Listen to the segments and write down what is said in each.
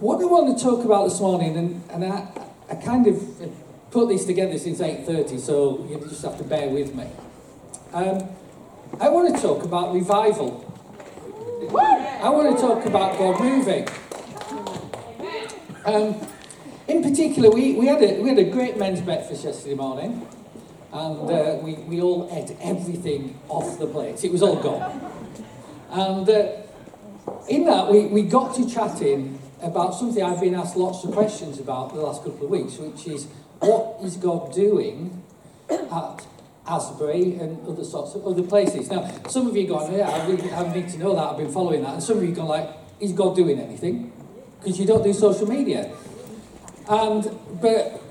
what I want to talk about this morning, and, and I, I kind of put these together since 8.30, so you just have to bear with me. Um, I want to talk about revival. I want to talk about God moving. Um, in particular, we, we, had a, we had a great men's breakfast yesterday morning, and uh, we, we all ate everything off the plate. It was all gone. And uh, in that, we, we got to chatting about something I've been asked lots of questions about the last couple of weeks, which is what is God doing at Asbury and other sorts of other places. Now, some of you going, yeah, I, really, need to know that, I've been following that. And some of you going like, is God doing anything? Because you don't do social media. And, but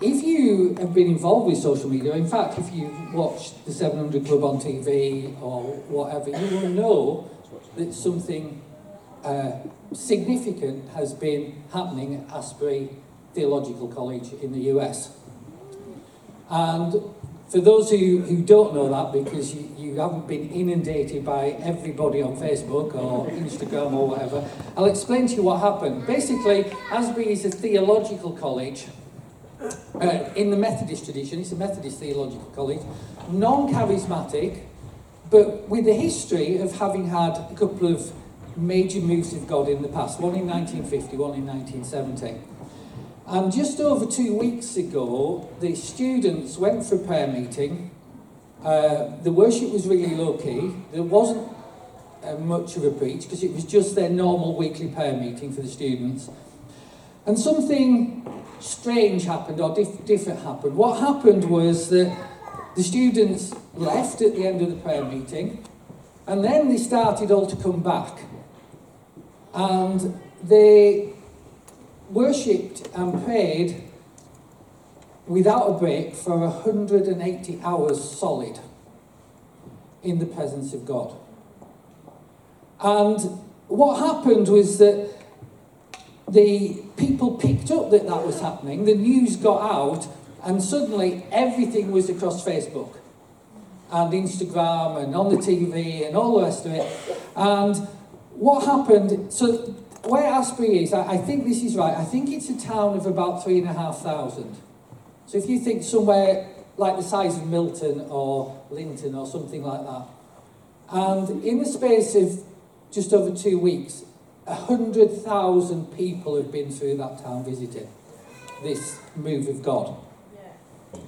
if you have been involved with social media, in fact, if you've watched the 700 Club on TV or whatever, you will know that something uh, significant has been happening at Asbury Theological College in the US. And for those who, who don't know that, because you, you haven't been inundated by everybody on Facebook or Instagram or whatever, I'll explain to you what happened. Basically, Asbury is a theological college uh, in the Methodist tradition. It's a Methodist theological college, non charismatic, but with a history of having had a couple of major moves of God in the past one in 1950, one in 1970. And just over two weeks ago, the students went for a prayer meeting. Uh, the worship was really low key. There wasn't uh, much of a preach because it was just their normal weekly prayer meeting for the students. And something strange happened or dif- different happened. What happened was that the students left at the end of the prayer meeting and then they started all to come back. And they worshipped and prayed without a break for 180 hours solid in the presence of God. And what happened was that the people picked up that that was happening, the news got out, and suddenly everything was across Facebook and Instagram and on the TV and all the rest of it. And what happened, so where Asbury is, I, I think this is right, I think it's a town of about three and a half thousand. So if you think somewhere like the size of Milton or Linton or something like that. And in the space of just over two weeks, a 100,000 people have been through that town visiting this move of God. Yeah.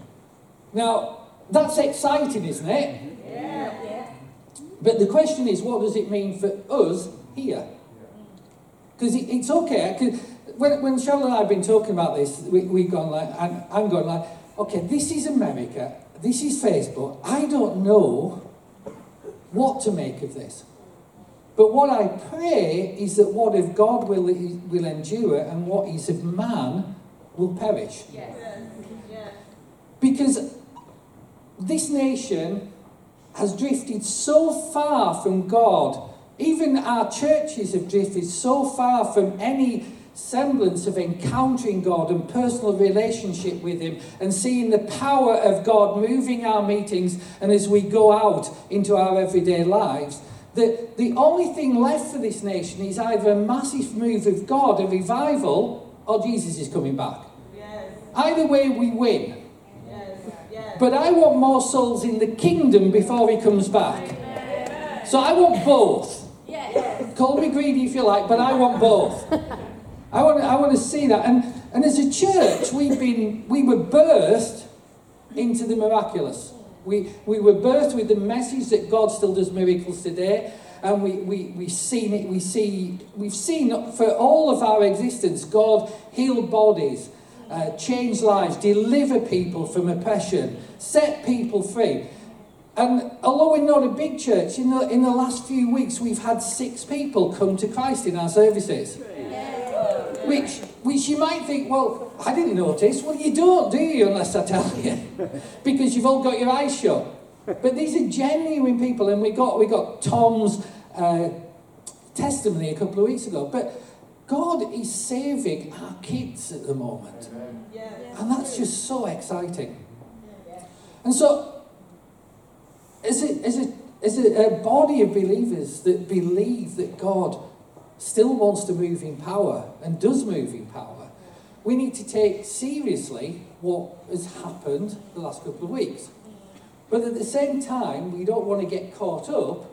Now, that's exciting, isn't it? Yeah. But the question is, what does it mean for us here? Because it, it's okay. Cause when, when Cheryl and I have been talking about this, we, we've gone like, I'm, I'm going like, okay, this is America, this is Facebook. I don't know what to make of this. But what I pray is that what of God will, will endure and what is of man will perish. Yes. Because this nation has drifted so far from God even our churches have drifted so far from any semblance of encountering God and personal relationship with Him and seeing the power of God moving our meetings and as we go out into our everyday lives. That the only thing left for this nation is either a massive move of God, a revival, or Jesus is coming back. Yes. Either way, we win. But I want more souls in the kingdom before he comes back. So I want both. Call me greedy if you like, but I want both. I want, I want to see that. And, and as a church, we've been, we were birthed into the miraculous. We, we were birthed with the message that God still does miracles today. And we, we, we've seen it, we see, we've seen for all of our existence, God heal bodies, uh, change lives, deliver people from oppression, set people free. And although we're not a big church, in the, in the last few weeks we've had six people come to Christ in our services. Which, which you might think, well, I didn't notice. Well, you don't, do you, unless I tell you? because you've all got your eyes shut. But these are genuine people, and we got, we got Tom's uh, testimony a couple of weeks ago. But God is saving our kids at the moment. And that's just so exciting. And so as a, as a, as a, a body of believers that believe that God still wants to move in power and does move in power, we need to take seriously what has happened the last couple of weeks. But at the same time, we don't want to get caught up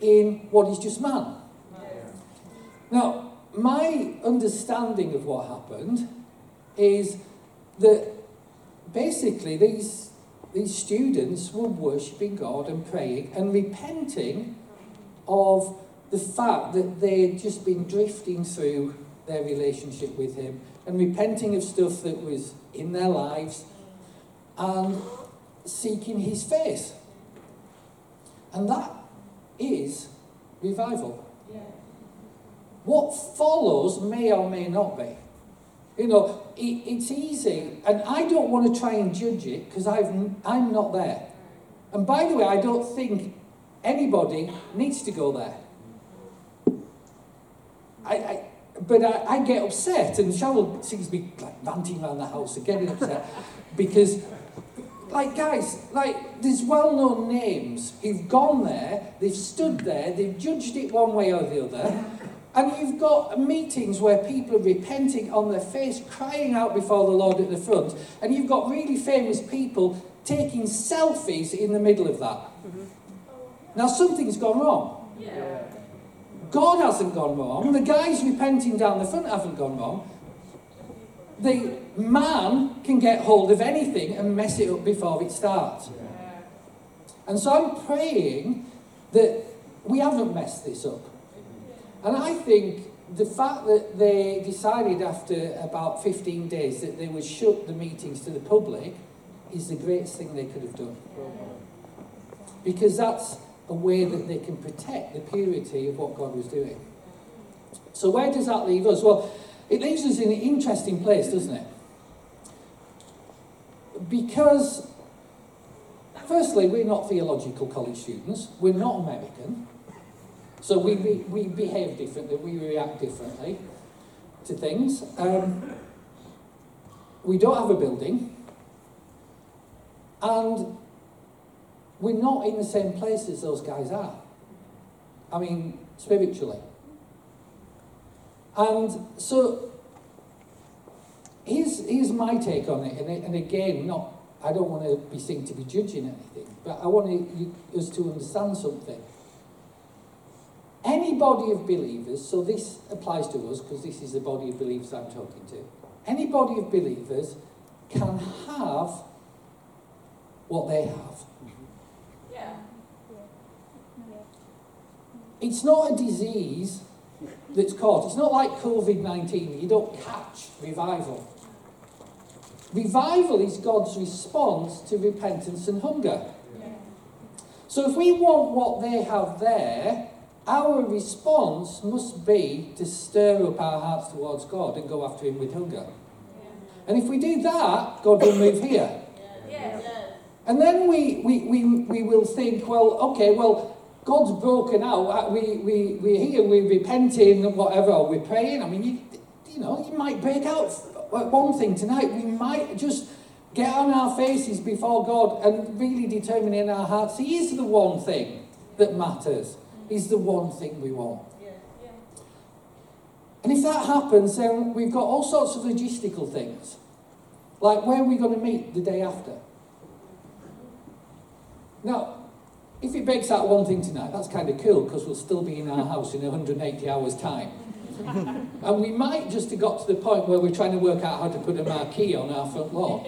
in what is just man. Now, my understanding of what happened is that basically these, these students were worshipping God and praying and repenting of the fact that they had just been drifting through their relationship with Him and repenting of stuff that was in their lives and seeking His face. And that is revival. What follows may or may not be. You know, it, it's easy, and I don't want to try and judge it because I'm not there. And by the way, I don't think anybody needs to go there. I, I but I, I, get upset, and Cheryl seems to be like ranting around the house and getting upset because, like, guys, like, there's well known names who've gone there, they've stood there, they've judged it one way or the other, and you've got meetings where people are repenting on their face, crying out before the Lord at the front. And you've got really famous people taking selfies in the middle of that. Mm-hmm. Now, something's gone wrong. Yeah. God hasn't gone wrong. The guys repenting down the front haven't gone wrong. The man can get hold of anything and mess it up before it starts. And so I'm praying that we haven't messed this up. And I think the fact that they decided after about 15 days that they would shut the meetings to the public is the greatest thing they could have done. Because that's a way that they can protect the purity of what God was doing. So, where does that leave us? Well, it leaves us in an interesting place, doesn't it? Because, firstly, we're not theological college students, we're not American. So we, we, behave differently, we react differently to things. Um, we don't have a building, and we're not in the same place as those guys are. I mean, spiritually. And so, here's, here's my take on it, and, and again, not I don't want to be seen to be judging anything, but I want us to understand something any body of believers, so this applies to us because this is the body of believers I'm talking to. Any body of believers can have what they have. Yeah. It's not a disease that's caught. It's not like COVID 19. You don't catch revival. Revival is God's response to repentance and hunger. Yeah. So if we want what they have there, our response must be to stir up our hearts towards God and go after Him with hunger. And if we do that, God will move here. And then we, we, we, we will think, well, okay, well, God's broken out. Uh, we, we, we're here, we're repenting, whatever, we're praying. I mean, you, you know, you might break out one thing tonight. We might just get on our faces before God and really determine in our hearts He is the one thing that matters is the one thing we want. And if that happens, then we've got all sorts of logistical things. Like, where are we going to meet the day after? Now, if it breaks out one thing tonight, that's kind of cool because we'll still be in our house in 180 hours' time. and we might just have got to the point where we're trying to work out how to put a marquee on our front lawn.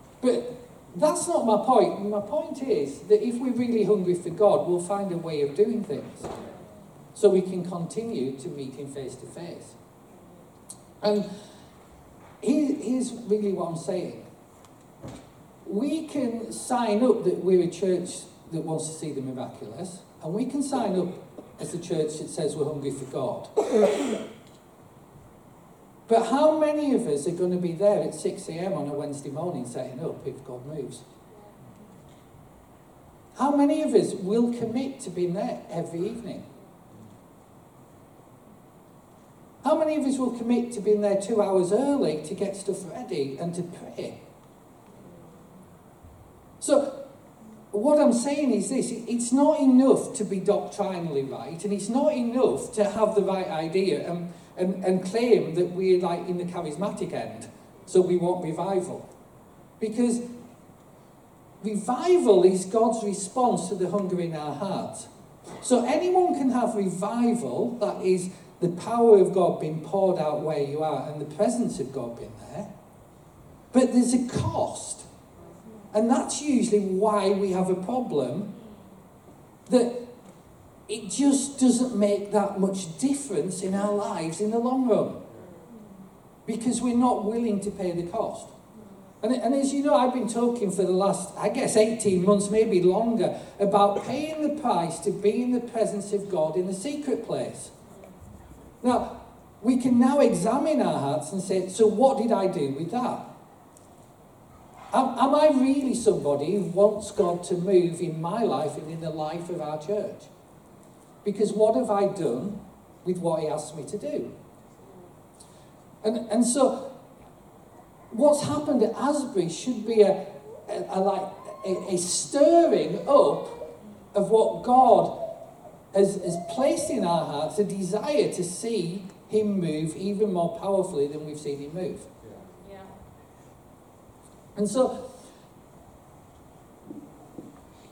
but that's not my point. My point is that if we're really hungry for God, we'll find a way of doing things so we can continue to meet Him face to face. And here's really what I'm saying. We can sign up that we're a church that wants to see the miraculous, and we can sign up as a church that says we're hungry for God. But how many of us are going to be there at 6 a.m. on a Wednesday morning setting up if God moves? How many of us will commit to being there every evening? How many of us will commit to being there two hours early to get stuff ready and to pray? So, what I'm saying is this it's not enough to be doctrinally right, and it's not enough to have the right idea and, and, and claim that we're like in the charismatic end, so we want revival. Because revival is God's response to the hunger in our hearts. So anyone can have revival, that is the power of God being poured out where you are and the presence of God being there. But there's a cost. And that's usually why we have a problem that it just doesn't make that much difference in our lives in the long run. Because we're not willing to pay the cost. And, and as you know, I've been talking for the last, I guess, 18 months, maybe longer, about paying the price to be in the presence of God in the secret place. Now, we can now examine our hearts and say, so what did I do with that? Am, am I really somebody who wants God to move in my life and in the life of our church? Because what have I done with what He asked me to do? And, and so, what's happened at Asbury should be a, a, like a, a stirring up of what God has, has placed in our hearts a desire to see him move even more powerfully than we've seen him move. Yeah. And so,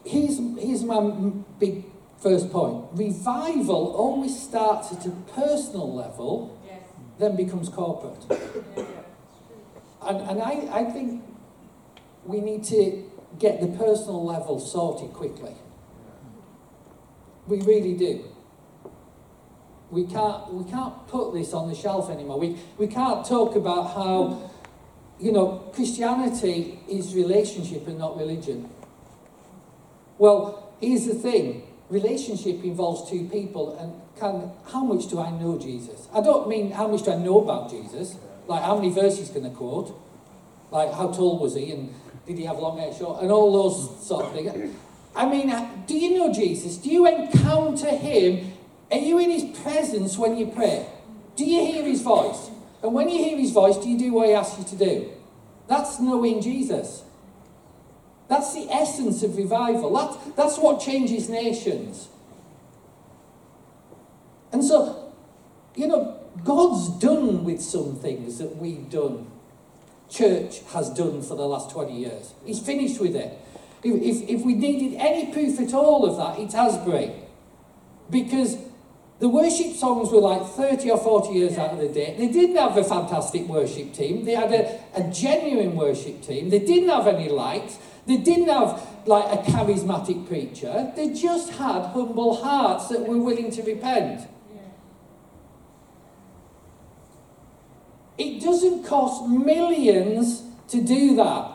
here's, here's my big first point. Revival always starts at a personal level, Yes. then becomes corporate. Yeah. And, and I, I think we need to get the personal level sorted quickly. We really do. We can't, we can't put this on the shelf anymore. We, we can't talk about how, you know, Christianity is relationship and not religion. Well, here's the thing relationship involves two people, and can, how much do I know Jesus? I don't mean how much do I know about Jesus, like how many verses can I quote, like how tall was he, and did he have long hair, short, and all those sort of things. I mean, do you know Jesus? Do you encounter him? Are you in his presence when you pray? Do you hear his voice? And when you hear his voice, do you do what he asks you to do? That's knowing Jesus. That's the essence of revival. That's, that's what changes nations. And so, you know, God's done with some things that we've done, church has done for the last 20 years. He's finished with it. If, if, if we needed any proof at all of that, it's Asbury. Because the worship songs were like 30 or 40 years out of the date. They didn't have a fantastic worship team. They had a, a genuine worship team. They didn't have any lights. They didn't have like a charismatic preacher. They just had humble hearts that were willing to repent. It doesn't cost millions to do that.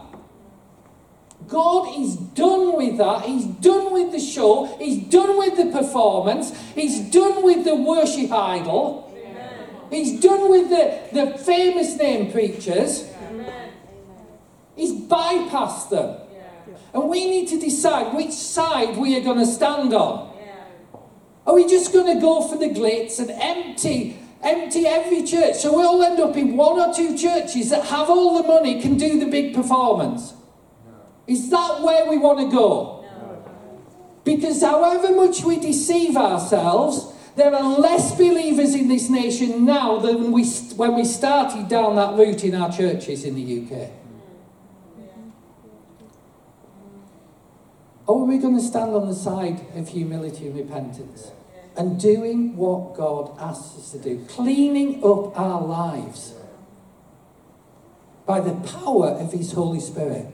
God is done with that. He's done with the show. He's done with the performance. He's done with the worship idol. He's done with the, the famous name preachers. Amen. He's bypassed them. And we need to decide which side we are going to stand on. Yeah. Are we just going to go for the glitz and empty, empty every church? So we all end up in one or two churches that have all the money, can do the big performance. Is that where we want to go? No. Because however much we deceive ourselves, there are less believers in this nation now than we, when we started down that route in our churches in the UK. Or are we going to stand on the side of humility and repentance and doing what God asks us to do, cleaning up our lives by the power of His Holy Spirit?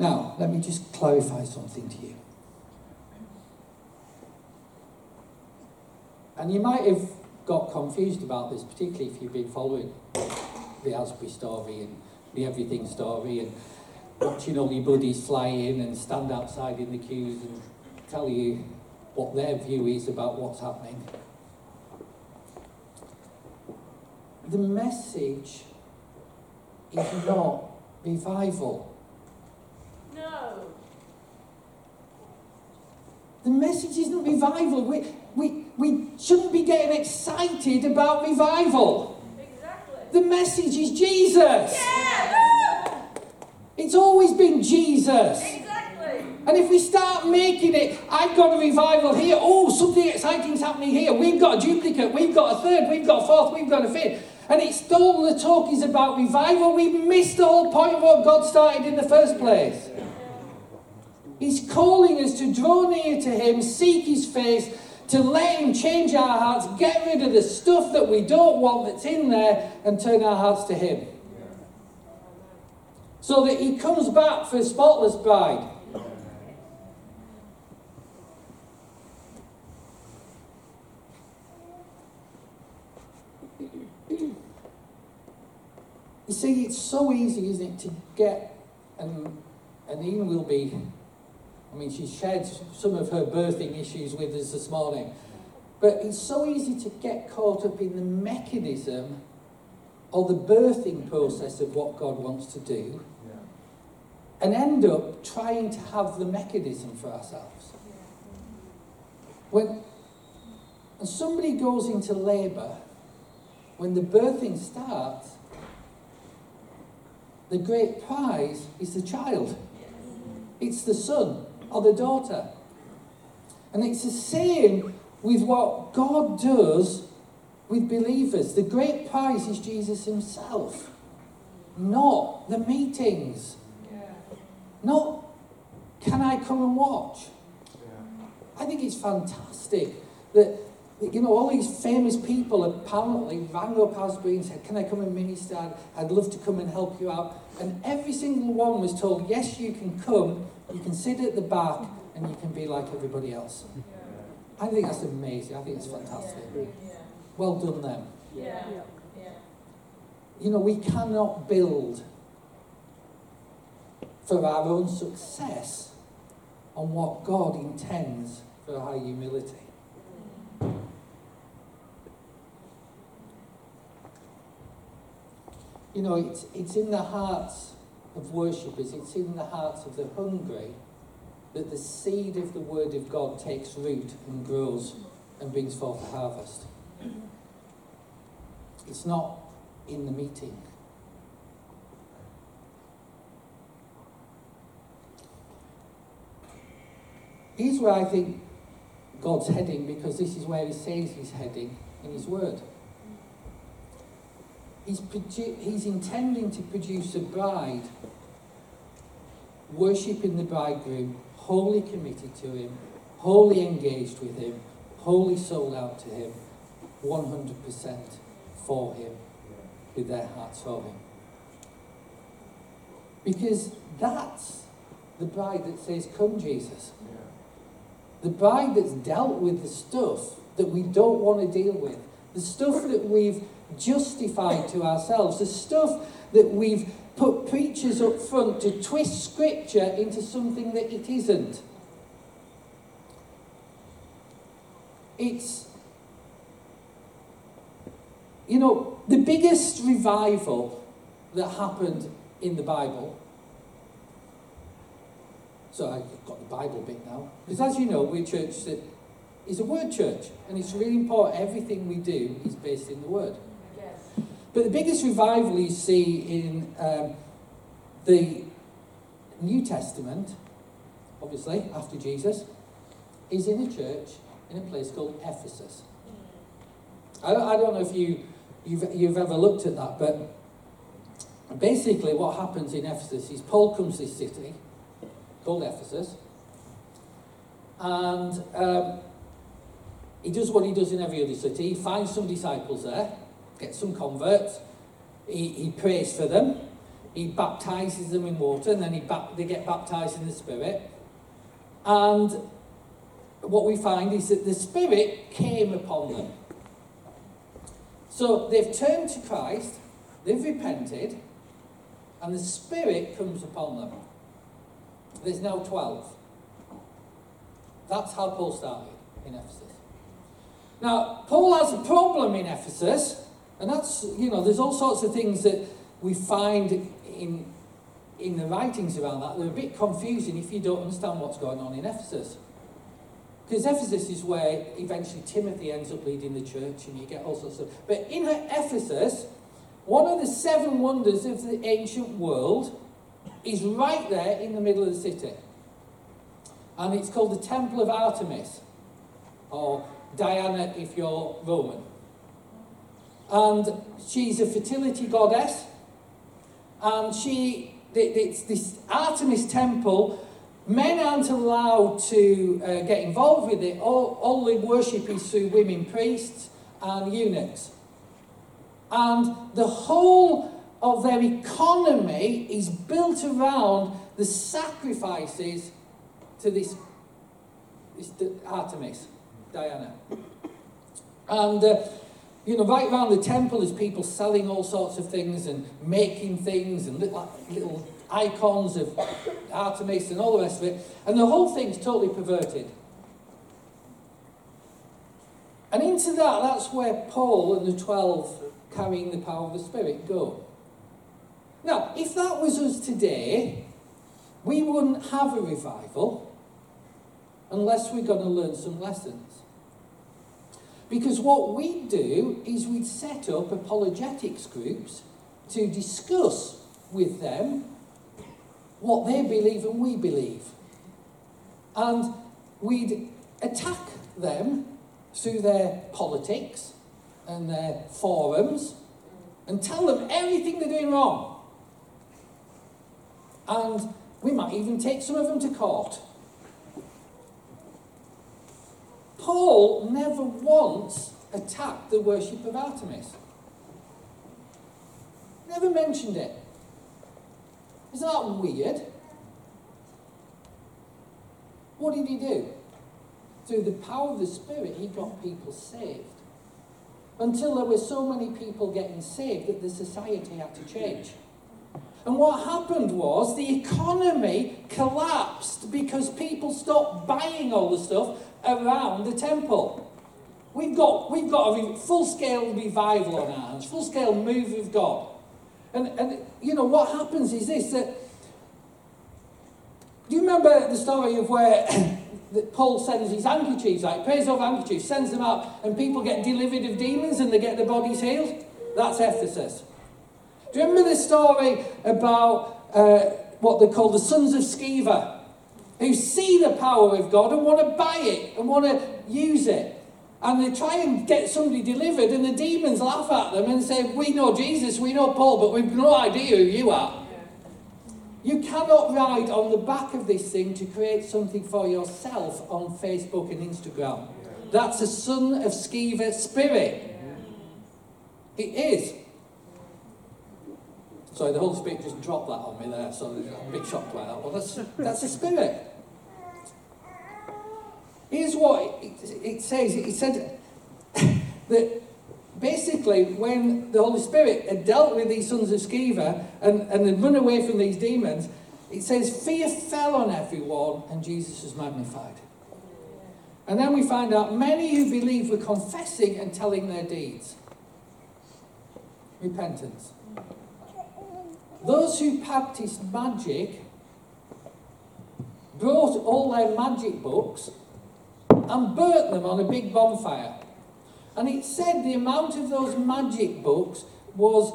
Now, let me just clarify something to you. And you might have got confused about this, particularly if you've been following the Asbury story and the everything story and watching all your buddies fly in and stand outside in the queues and tell you what their view is about what's happening. The message is not revival. No. The message isn't revival. We, we, we shouldn't be getting excited about revival. Exactly. The message is Jesus. Yeah. It's always been Jesus. Exactly. And if we start making it, I've got a revival here, oh, something exciting's happening here, we've got a duplicate, we've got a third, we've got a fourth, we've got a fifth. And it's all the talk is about revival. We missed the whole point of what God started in the first place. He's calling us to draw near to Him, seek His face, to let Him change our hearts, get rid of the stuff that we don't want that's in there, and turn our hearts to Him. So that He comes back for a spotless bride. You see, it's so easy, isn't it, to get, and, and Ian will be, I mean, she shared some of her birthing issues with us this morning, but it's so easy to get caught up in the mechanism or the birthing process of what God wants to do and end up trying to have the mechanism for ourselves. When and somebody goes into labour, when the birthing starts, the great prize is the child. It's the son or the daughter. And it's the same with what God does with believers. The great prize is Jesus himself, not the meetings. Not, can I come and watch? I think it's fantastic that, you know, all these famous people apparently rang up Asbury and said, Can I come and minister? I'd, love to come and help you out. And every single one was told, Yes, you can come, you can sit at the back, and you can be like everybody else. I think that's amazing. I think it's fantastic. Well done, them. Yeah. You know, we cannot build for our own success on what God intends for our humility. You know, it's, it's in the hearts of worshippers, it's in the hearts of the hungry that the seed of the Word of God takes root and grows and brings forth a harvest. It's not in the meeting. Here's where I think God's heading because this is where He says He's heading in His Word. He's, he's intending to produce a bride, worshipping the bridegroom, wholly committed to Him, wholly engaged with Him, wholly sold out to Him, 100% for Him, with their hearts for Him. Because that's the bride that says, Come, Jesus. The bride that's dealt with the stuff that we don't want to deal with, the stuff that we've justified to ourselves, the stuff that we've put preachers up front to twist scripture into something that it isn't. It's, you know, the biggest revival that happened in the Bible so I've got the Bible bit now. Because as you know, we're a church that is a word church. And it's really important everything we do is based in the word. But the biggest revival you see in um, the New Testament, obviously, after Jesus, is in a church in a place called Ephesus. I don't, I don't know if you, you've, you've ever looked at that, but basically what happens in Ephesus is Paul comes to this city, called Ephesus. And um, he does what he does in every other city. He finds some disciples there, gets some converts. He, he prays for them. He baptizes them in water, and then he they get baptized in the Spirit. And what we find is that the Spirit came upon them. So they've turned to Christ, they've repented, and the Spirit comes upon them. There's now 12. That's how Paul started in Ephesus. Now, Paul has a problem in Ephesus, and that's, you know, there's all sorts of things that we find in, in the writings around that. They're a bit confusing if you don't understand what's going on in Ephesus. Because Ephesus is where eventually Timothy ends up leading the church and you get all sorts of. But in Ephesus, one of the seven wonders of the ancient world is right there in the middle of the city. And it's called the Temple of Artemis, or Diana if you're Roman. And she's a fertility goddess. And she, it's this Artemis temple, men aren't allowed to uh, get involved with it. All, all the worship is through women priests and eunuchs. And the whole of their economy is built around the sacrifices to this, this Artemis, Diana. And, uh, you know, right around the temple is people selling all sorts of things and making things and little, little icons of Artemis and all the rest of it. And the whole thing's totally perverted. And into that, that's where Paul and the 12 carrying the power of the Spirit go. Now, if that was us today, we wouldn't have a revival unless we're going to learn some lessons. Because what we'd do is we'd set up apologetics groups to discuss with them what they believe and we believe. And we'd attack them through their politics and their forums and tell them everything they're doing wrong. And we might even take some of them to court. Paul never once attacked the worship of Artemis. Never mentioned it. Isn't that weird? What did he do? Through the power of the Spirit, he got people saved. Until there were so many people getting saved that the society had to change. And what happened was the economy collapsed because people stopped buying all the stuff around the temple. We've got, we've got a full scale revival on our hands, full scale move of God. And, and you know, what happens is this that. Do you remember the story of where Paul sends his handkerchiefs out, prays over handkerchiefs, sends them out, and people get delivered of demons and they get their bodies healed? That's Ephesus. Do you remember the story about uh, what they call the sons of Sceva, who see the power of God and want to buy it and want to use it? And they try and get somebody delivered, and the demons laugh at them and say, We know Jesus, we know Paul, but we've no idea who you are. You cannot ride on the back of this thing to create something for yourself on Facebook and Instagram. That's a son of Sceva spirit. It is. Sorry, the Holy Spirit just dropped that on me there, so I'm a bit shocked by that. Well, that's, that's a spirit. Here's what it, it says. It said that basically, when the Holy Spirit had dealt with these sons of Sceva and, and had run away from these demons, it says, fear fell on everyone and Jesus was magnified. And then we find out many who believe were confessing and telling their deeds. Repentance. Those who practiced magic brought all their magic books and burnt them on a big bonfire. And it said the amount of those magic books was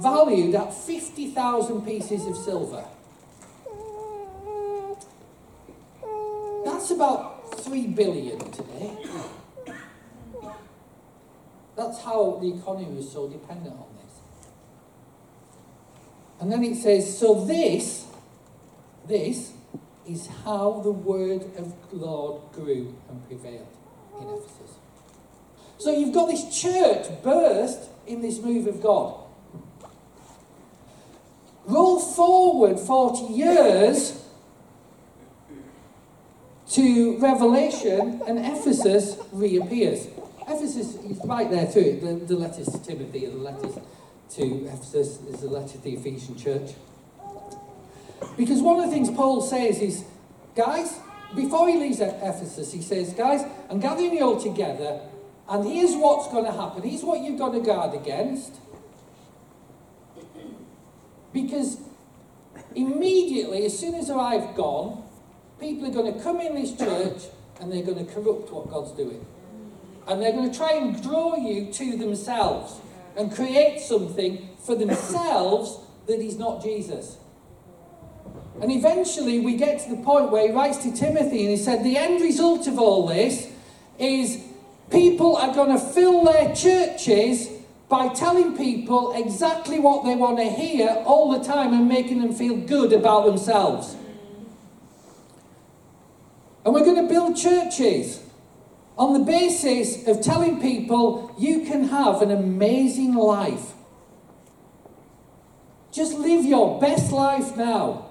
valued at 50,000 pieces of silver. That's about 3 billion today. That's how the economy was so dependent on. And then it says, so this, this is how the word of Lord grew and prevailed in Ephesus. So you've got this church burst in this move of God. Roll forward 40 years to Revelation, and Ephesus reappears. Ephesus is right there too. The, the letters to Timothy and the letters to Ephesus is the letter to the Ephesian church. Because one of the things Paul says is, guys, before he leaves Ephesus, he says, guys, I'm gathering you all together, and here's what's going to happen. Here's what you've got to guard against. Because immediately, as soon as I've gone, people are going to come in this church and they're going to corrupt what God's doing. And they're going to try and draw you to themselves and create something for themselves that is not Jesus. And eventually we get to the point where he writes to Timothy and he said, The end result of all this is people are going to fill their churches by telling people exactly what they want to hear all the time and making them feel good about themselves. And we're going to build churches on the basis of telling people you can have an amazing life. Just live your best life now.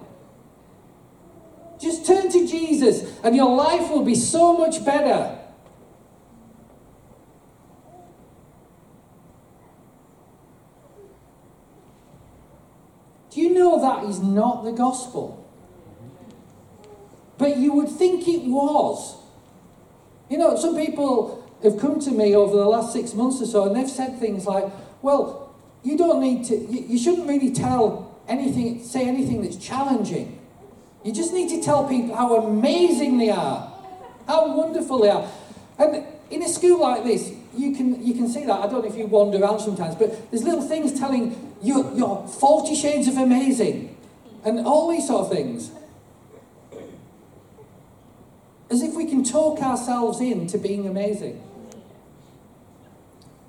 Just turn to Jesus and your life will be so much better. Do you know that is not the gospel? But you would think it was. You know, some people have come to me over the last six months or so and they've said things like, well, you don't need to, you, you shouldn't really tell anything, say anything that's challenging. You just need to tell people how amazing they are, how wonderful they are. And in a school like this, you can, you can see that. I don't know if you wander around sometimes, but there's little things telling you you're 40 shades of amazing and all these sort of things. As if we can talk ourselves into being amazing.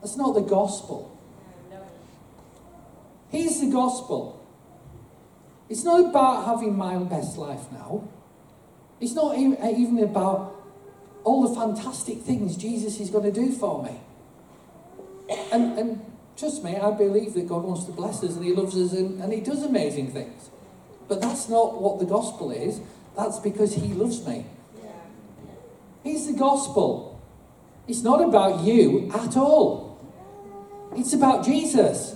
That's not the gospel. Here's the gospel. It's not about having my best life now. It's not uh, even about all the fantastic things Jesus is going to do for me. And, and trust me, I believe that God wants to bless us and He loves us and, and He does amazing things. But that's not what the gospel is. That's because He loves me. He's the gospel. It's not about you at all. It's about Jesus.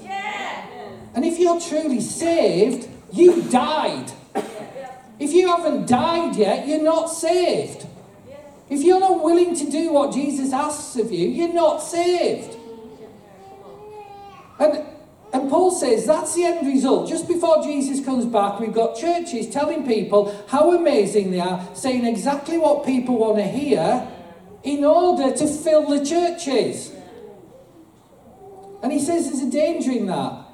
And if you're truly saved, you died. If you haven't died yet, you're not saved. If you're not willing to do what Jesus asks of you, you're not saved. And, and Paul says that's the end result. Just before Jesus comes back, we've got churches telling people how amazing they are, saying exactly what people want to hear in order to fill the churches. And he says there's a danger in that.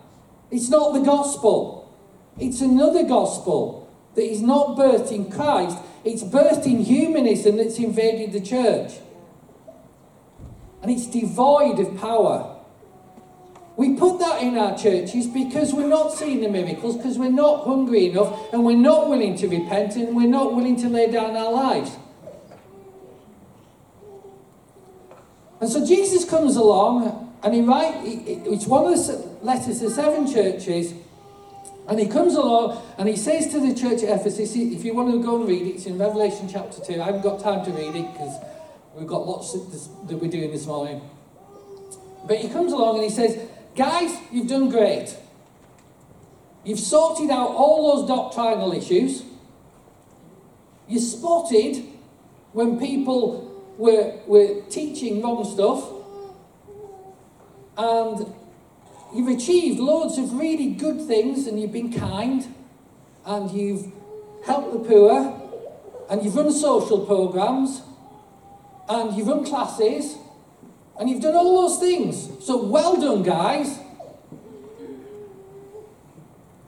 It's not the gospel, it's another gospel that is not birthed in Christ, it's birthed in humanism that's invaded the church. And it's devoid of power. We put that in our churches because we're not seeing the miracles, because we're not hungry enough, and we're not willing to repent, and we're not willing to lay down our lives. And so Jesus comes along, and he writes, it's one of the letters to seven churches, and he comes along and he says to the church at Ephesus, if you want to go and read it, it's in Revelation chapter 2. I haven't got time to read it because we've got lots that we're doing this morning. But he comes along and he says, Guys, you've done great. You've sorted out all those doctrinal issues. You spotted when people were, were teaching wrong stuff. And you've achieved loads of really good things and you've been kind and you've helped the poor and you've run social programs and you've run classes and you've done all those things. So well done, guys.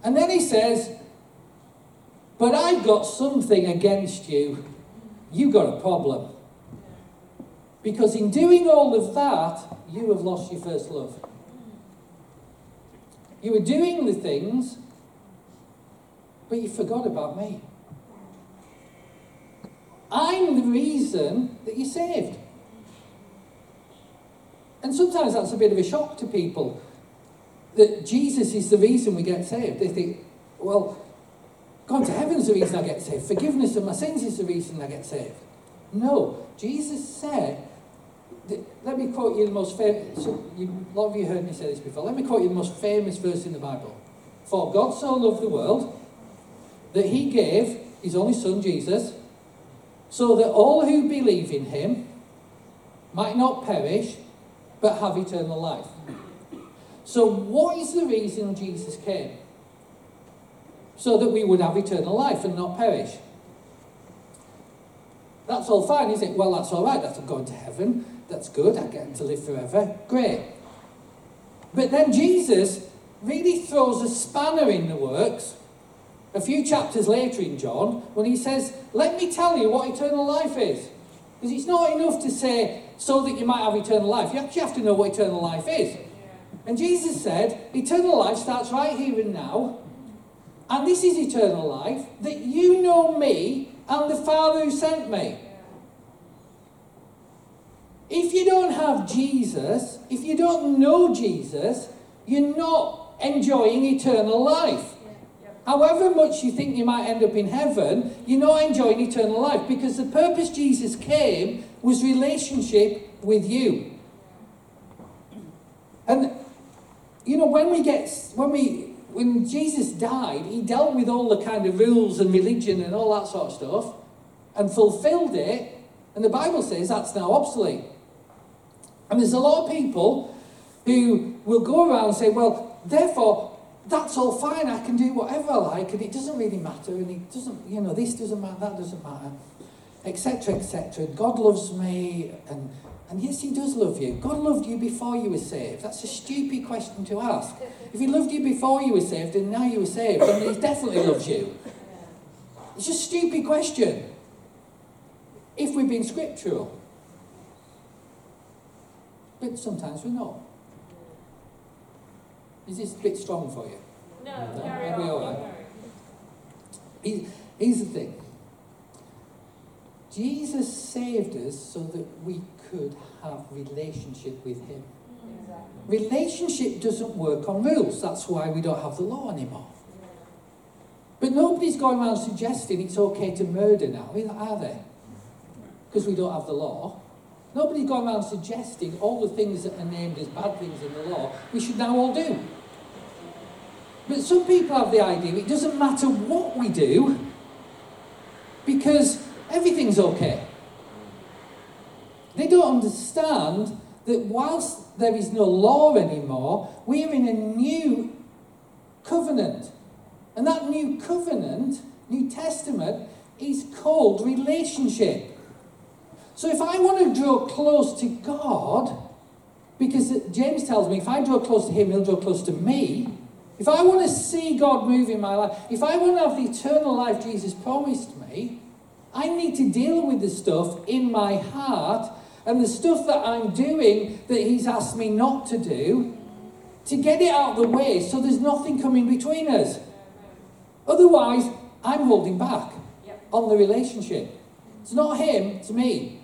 And then he says, But I've got something against you. You've got a problem. Because in doing all of that, you have lost your first love. You were doing the things, but you forgot about me. I'm the reason that you're saved. And sometimes that's a bit of a shock to people that Jesus is the reason we get saved. They think, well, going to heaven is the reason I get saved. Forgiveness of my sins is the reason I get saved. No, Jesus said let me quote you the most famous, so you, a lot of you heard me say this before. Let me quote you the most famous verse in the Bible. For God so loved the world that he gave his only son Jesus, so that all who believe in him might not perish, but have eternal life. So, what is the reason Jesus came? So that we would have eternal life and not perish. That's all fine, isn't it? Well, that's all right. That's I'm going to heaven. That's good. I get to live forever. Great. But then Jesus really throws a spanner in the works a few chapters later in John when he says, Let me tell you what eternal life is. Because it's not enough to say, so that you might have eternal life. You actually have to know what eternal life is. And Jesus said, Eternal life starts right here and now. And this is eternal life that you know me and the Father who sent me. If you don't have Jesus, if you don't know Jesus, you're not enjoying eternal life. However much you think you might end up in heaven, you're not enjoying eternal life because the purpose Jesus came was relationship with you. And you know, when we get when we when Jesus died, he dealt with all the kind of rules and religion and all that sort of stuff and fulfilled it. And the Bible says that's now obsolete. And there's a lot of people who will go around and say, well, therefore, that's all fine, I can do whatever I like, and it doesn't really matter, and it doesn't, you know, this doesn't matter, that doesn't matter, etc., etc. God loves me, and, and yes, He does love you. God loved you before you were saved. That's a stupid question to ask. If He loved you before you were saved, and now you were saved, then He definitely loves you. It's a stupid question. If we've been scriptural. But sometimes we're not. Is this a bit strong for you? No, No, carry on. all right. carry on. He- Here's the thing Jesus saved us so that we could have relationship with Him. Exactly. Relationship doesn't work on rules. That's why we don't have the law anymore. But nobody's going around suggesting it's okay to murder now, are they? Because we don't have the law. Nobody's going around suggesting all the things that are named as bad things in the law we should now all do. But some people have the idea it doesn't matter what we do because everything's okay. They don't understand that whilst there is no law anymore, we are in a new covenant. And that new covenant, New Testament, is called relationship. So if I want to draw close to God, because James tells me if I draw close to Him, He'll draw close to me. If I want to see God move in my life, if I want to have the eternal life Jesus promised me, I need to deal with the stuff in my heart and the stuff that I'm doing that He's asked me not to do to get it out of the way so there's nothing coming between us. Otherwise, I'm holding back Yep. on the relationship. It's not Him, it's me.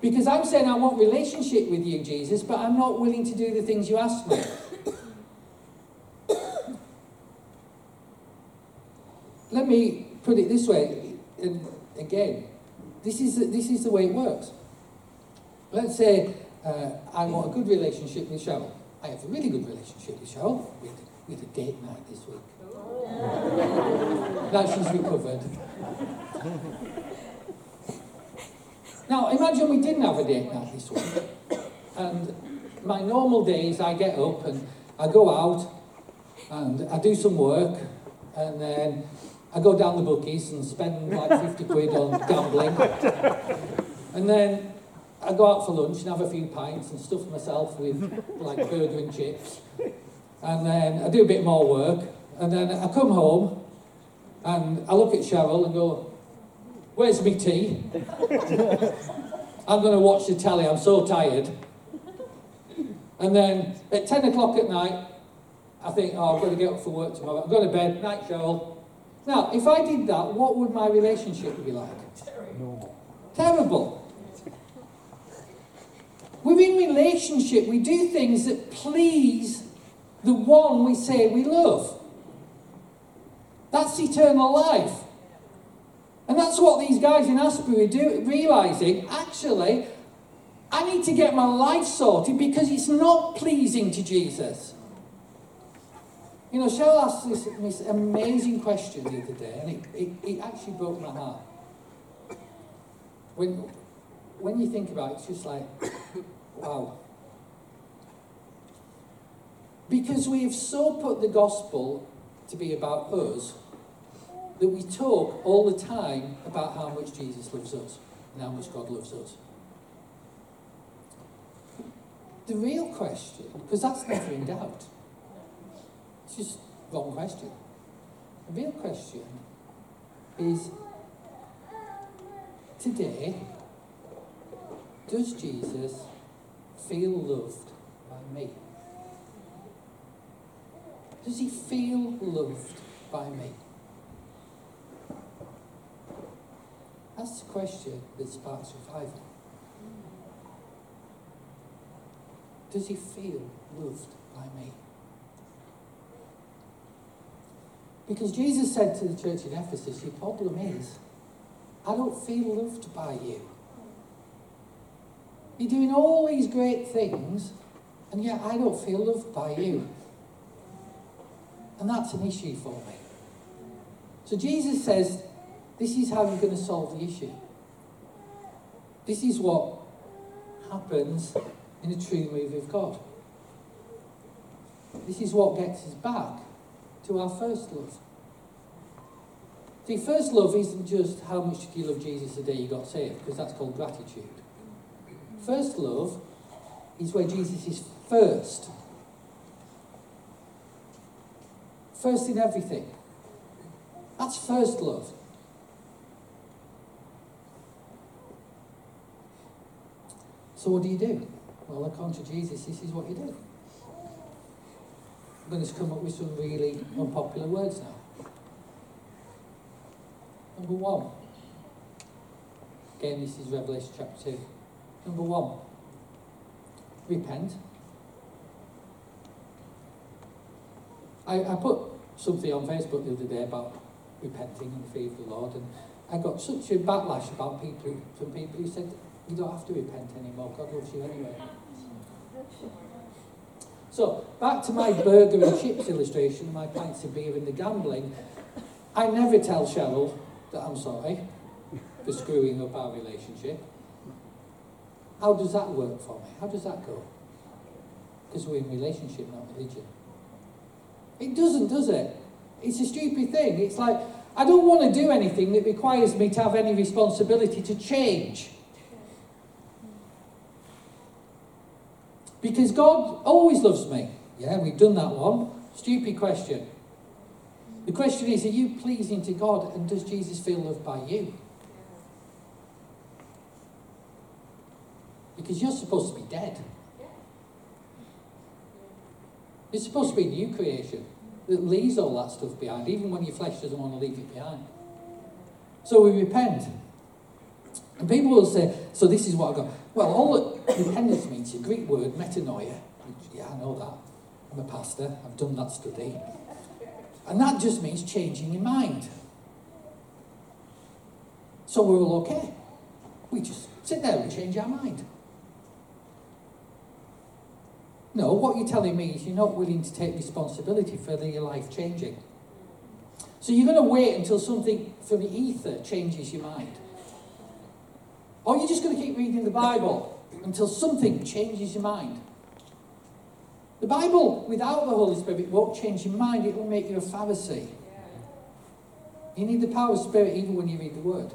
Because I'm saying I want relationship with you, Jesus, but I'm not willing to do the things you ask me. Let me put it this way, and again, this is, this is the way it works. Let's say uh, I want a good relationship with Cheryl. I have a really good relationship with Cheryl. We had, we had a date night this week. Now she's recovered. Now, imagine we didn't have a date night this week. And my normal days, I get up and I go out and I do some work and then I go down the bookies and spend like 50 quid on gambling. And then I go out for lunch and have a few pints and stuff myself with like burger and chips. And then I do a bit more work. And then I come home and I look at Cheryl and go, Where's my tea? I'm going to watch the telly, I'm so tired. And then at 10 o'clock at night, I think, oh, I've got to get up for work tomorrow. I'm going to bed. Night, Cheryl. Now, if I did that, what would my relationship be like? Terrible. Terrible. We're in relationship, we do things that please the one we say we love. That's eternal life. And that's what these guys in Asbury do, realizing actually, I need to get my life sorted because it's not pleasing to Jesus. You know, Cheryl asked this, this amazing question the other day, and it, it, it actually broke my heart. When, when you think about it, it's just like, wow. Because we have so put the gospel to be about us that we talk all the time about how much Jesus loves us and how much God loves us. The real question, because that's never in doubt, it's just wrong question. The real question is today, does Jesus feel loved by me? Does he feel loved by me? That's the question that sparks revival. Does he feel loved by me? Because Jesus said to the church in Ephesus, Your problem is, I don't feel loved by you. You're doing all these great things, and yet I don't feel loved by you. And that's an issue for me. So Jesus says, This is how you're going to solve the issue. This is what happens in a true move of God. This is what gets us back to our first love. See, first love isn't just how much did you love Jesus the day you got saved, because that's called gratitude. First love is where Jesus is first. First in everything. That's first love. So what do you do? Well, according to Jesus, this is what you do. I'm going to come up with some really unpopular words now. Number one. Again, this is Revelation chapter 2. Number one. Repent. I, I put something on Facebook the other day about repenting and fear of the Lord, and I got such a backlash about people from people who said, You don't have to repent anymore, God loves you anyway. So, back to my burger and chips illustration, my pints of beer and the gambling. I never tell Cheryl that I'm sorry for screwing up our relationship. How does that work for me? How does that go? Because we're in relationship, not religion. It doesn't, does it? It's a stupid thing. It's like, I don't want to do anything that requires me to have any responsibility to change. Because God always loves me. Yeah, we've done that one. Stupid question. The question is, are you pleasing to God and does Jesus feel loved by you? Because you're supposed to be dead. You're supposed to be a new creation that leaves all that stuff behind, even when your flesh doesn't want to leave it behind. So we repent. And people will say, so this is what I got. Well, all that repentance means a Greek word, metanoia. Yeah, I know that. I'm a pastor. I've done that study. And that just means changing your mind. So we're all okay. We just sit there and change our mind. No, what you're telling me is you're not willing to take responsibility for your life changing. So you're going to wait until something from the ether changes your mind. Or you're just going to keep reading the Bible until something changes your mind. The Bible, without the Holy Spirit, won't change your mind, it will make you a Pharisee. You need the power of Spirit even when you read the Word.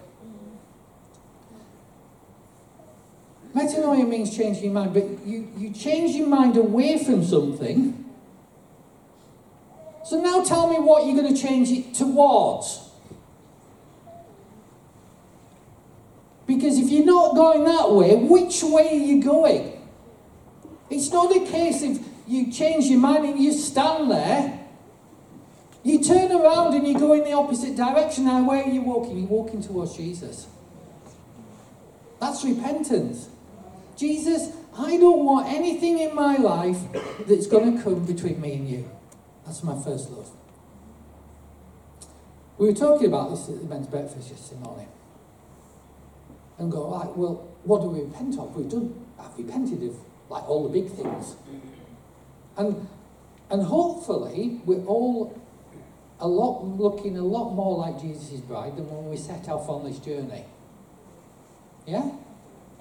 Metanoia means changing your mind, but you, you change your mind away from something. So now tell me what you're going to change it towards. Because if you're not going that way, which way are you going? It's not a case of you change your mind and you stand there. You turn around and you go in the opposite direction. Now, where are you walking? You're walking towards Jesus. That's repentance. Jesus, I don't want anything in my life that's going to come between me and you. That's my first love. We were talking about this at the men's breakfast yesterday morning. And go, right, well, what do we repent of? We've done, I've repented of like all the big things. And, and hopefully, we're all a lot looking a lot more like Jesus' bride than when we set off on this journey. Yeah?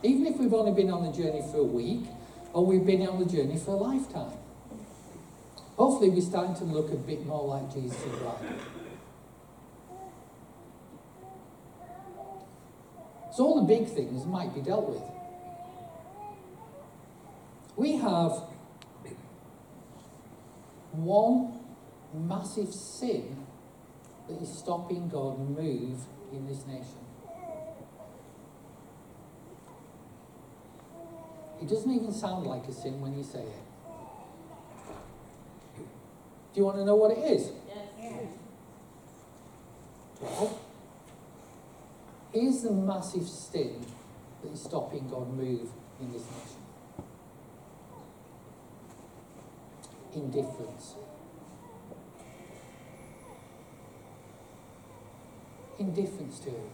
Even if we've only been on the journey for a week, or we've been on the journey for a lifetime. Hopefully, we're starting to look a bit more like Jesus' bride. So all the big things might be dealt with. We have one massive sin that is stopping God move in this nation. It doesn't even sound like a sin when you say it. Do you want to know what it is? Yes. Well, here's the massive sin that is stopping God move in this nation. Indifference. Indifference to it.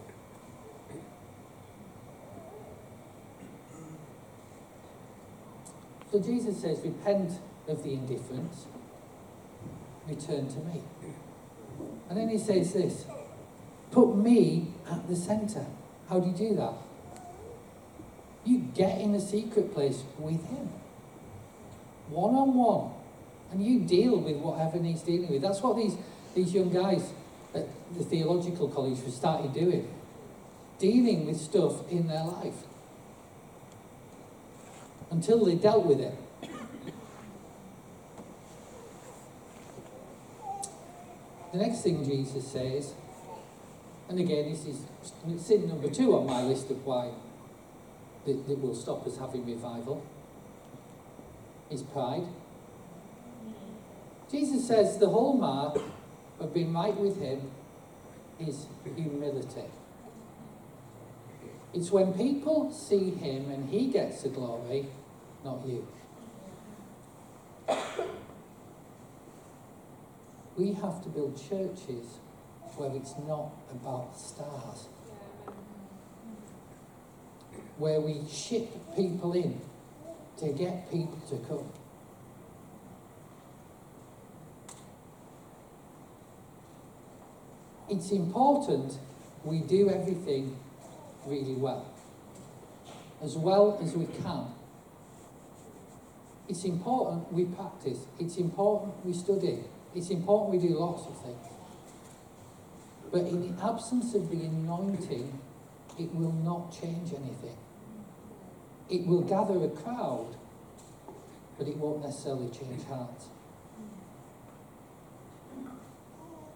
So Jesus says, repent of the indifference, return to me. And then he says this put me at the centre. How do you do that? You get in a secret place with him, one on one, and you deal with whatever needs dealing with. That's what these, these young guys at the theological college have started doing dealing with stuff in their life until they dealt with it. The next thing Jesus says, and again, this is sin number two on my list of why that, that will stop us having revival, is pride. Jesus says the hallmark of being right with Him is humility. It's when people see Him and He gets the glory, not you. We have to build churches where it's not about stars. Where we ship people in to get people to come. It's important we do everything really well, as well as we can. It's important we practice, it's important we study, it's important we do lots of things. But in the absence of the anointing, it will not change anything. It will gather a crowd, but it won't necessarily change hearts.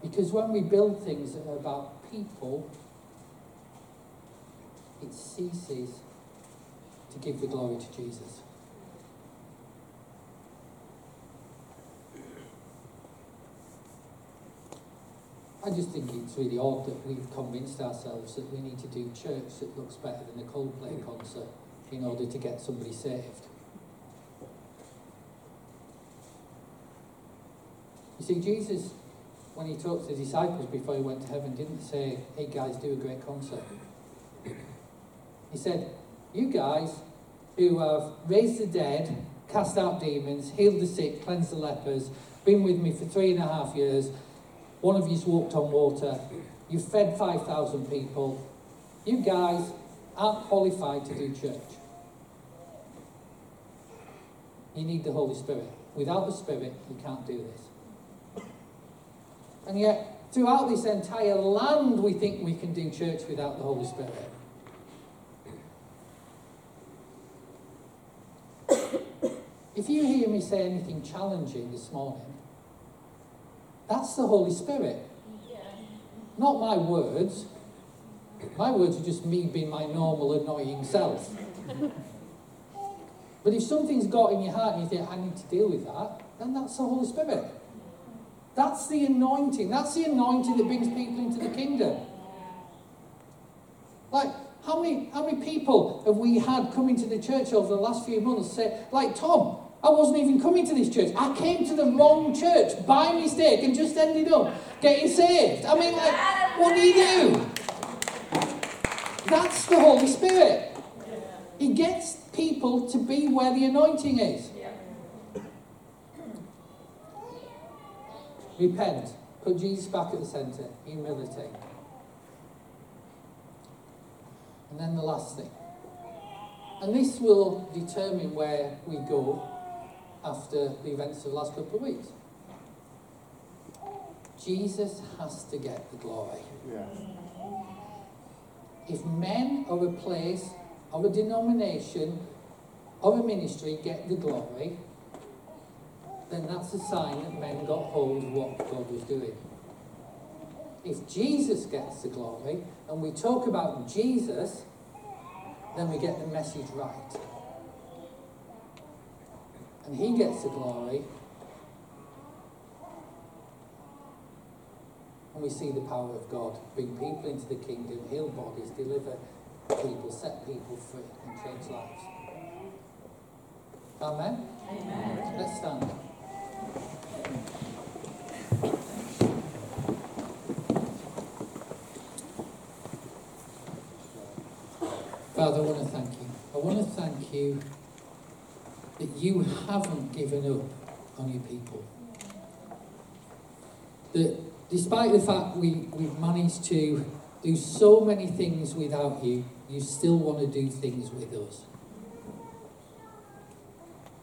Because when we build things that are about people, it ceases to give the glory to Jesus. I just think it's really odd that we've convinced ourselves that we need to do church that looks better than a Coldplay mm. concert in order to get somebody saved. You see, Jesus, when he talked to the disciples before he went to heaven, didn't say, hey guys, do a great concert. He said, you guys who have raised the dead, cast out demons, healed the sick, cleansed the lepers, been with me for three and a half years, one of you's walked on water. You've fed 5,000 people. You guys aren't qualified to do church. You need the Holy Spirit. Without the Spirit, you can't do this. And yet, throughout this entire land, we think we can do church without the Holy Spirit. if you hear me say anything challenging this morning, that's the Holy Spirit. Not my words. My words are just me being my normal, annoying self. but if something's got in your heart and you think, I need to deal with that, then that's the Holy Spirit. That's the anointing. That's the anointing that brings people into the kingdom. Like, how many, how many people have we had coming to the church over the last few months say, like Tom, I wasn't even coming to this church. I came to the wrong church by mistake and just ended up getting saved. I mean, like, what do you do? That's the Holy Spirit. He gets people to be where the anointing is. Repent. Put Jesus back at the centre. Humility. And then the last thing. And this will determine where we go after the events of the last couple of weeks. Jesus has to get the glory. Yeah. if men of a place of a denomination of a ministry get the glory, then that's a sign that men got hold of what God was doing. If Jesus gets the glory and we talk about Jesus, then we get the message right. And he gets the glory, and we see the power of God bring people into the kingdom, heal bodies, deliver people, set people free, and change lives. Amen? Amen. Let's stand. Father, I want to thank you. I want to thank you that you haven't given up on your people. That despite the fact we, we've managed to do so many things without you, you still want to do things with us.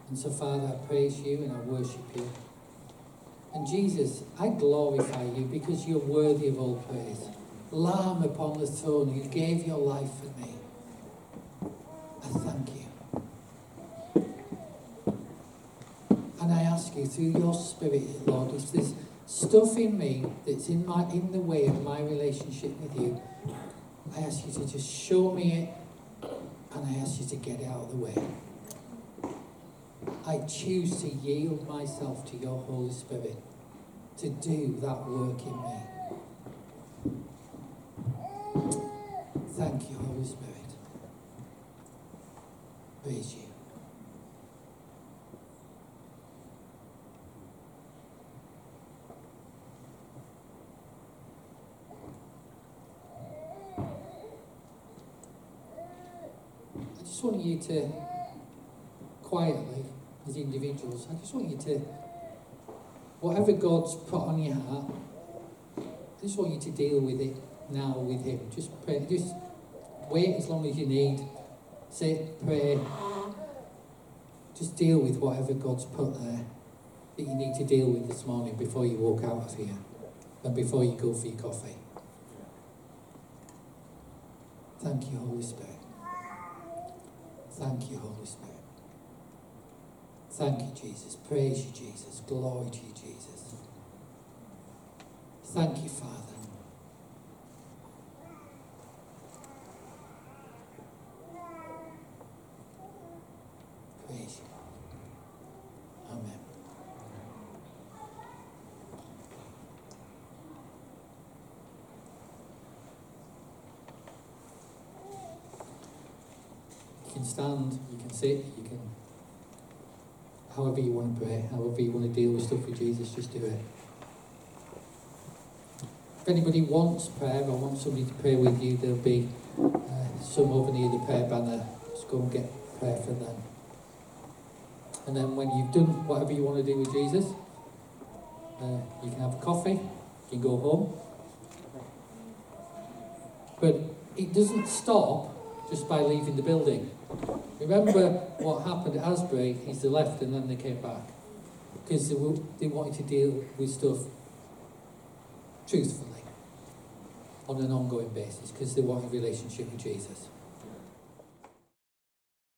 And so, Father, I praise you and I worship you. And Jesus, I glorify you because you're worthy of all praise. Lamb upon the throne, you gave your life for me. I thank you. And I you through your spirit, Lord, if there's stuff in me that's in my in the way of my relationship with you, I ask you to just show me it and I ask you to get it out of the way. I choose to yield myself to your Holy Spirit to do that work in me. Thank you, Holy Spirit. Praise you. I just want you to quietly, as individuals, I just want you to, whatever God's put on your heart, I just want you to deal with it now with Him. Just pray, just wait as long as you need. Sit, pray. Just deal with whatever God's put there that you need to deal with this morning before you walk out of here and before you go for your coffee. Thank you, Holy Spirit. Thank you, Holy Spirit. Thank you, Jesus. Praise you, Jesus. Glory to you, Jesus. Thank you, Father. Praise you. Amen. You can stand, you can sit, you can however you want to pray, however you want to deal with stuff with Jesus, just do it. If anybody wants prayer or wants somebody to pray with you, there'll be uh, some over near the prayer banner. Just go and get prayer for them. And then when you've done whatever you want to do with Jesus, uh, you can have coffee, you can go home. But it doesn't stop just by leaving the building. Remember what happened at Asbury is they left and then they came back. Because they, were, they wanted to deal with stuff truthfully on an ongoing basis because they want a relationship with Jesus.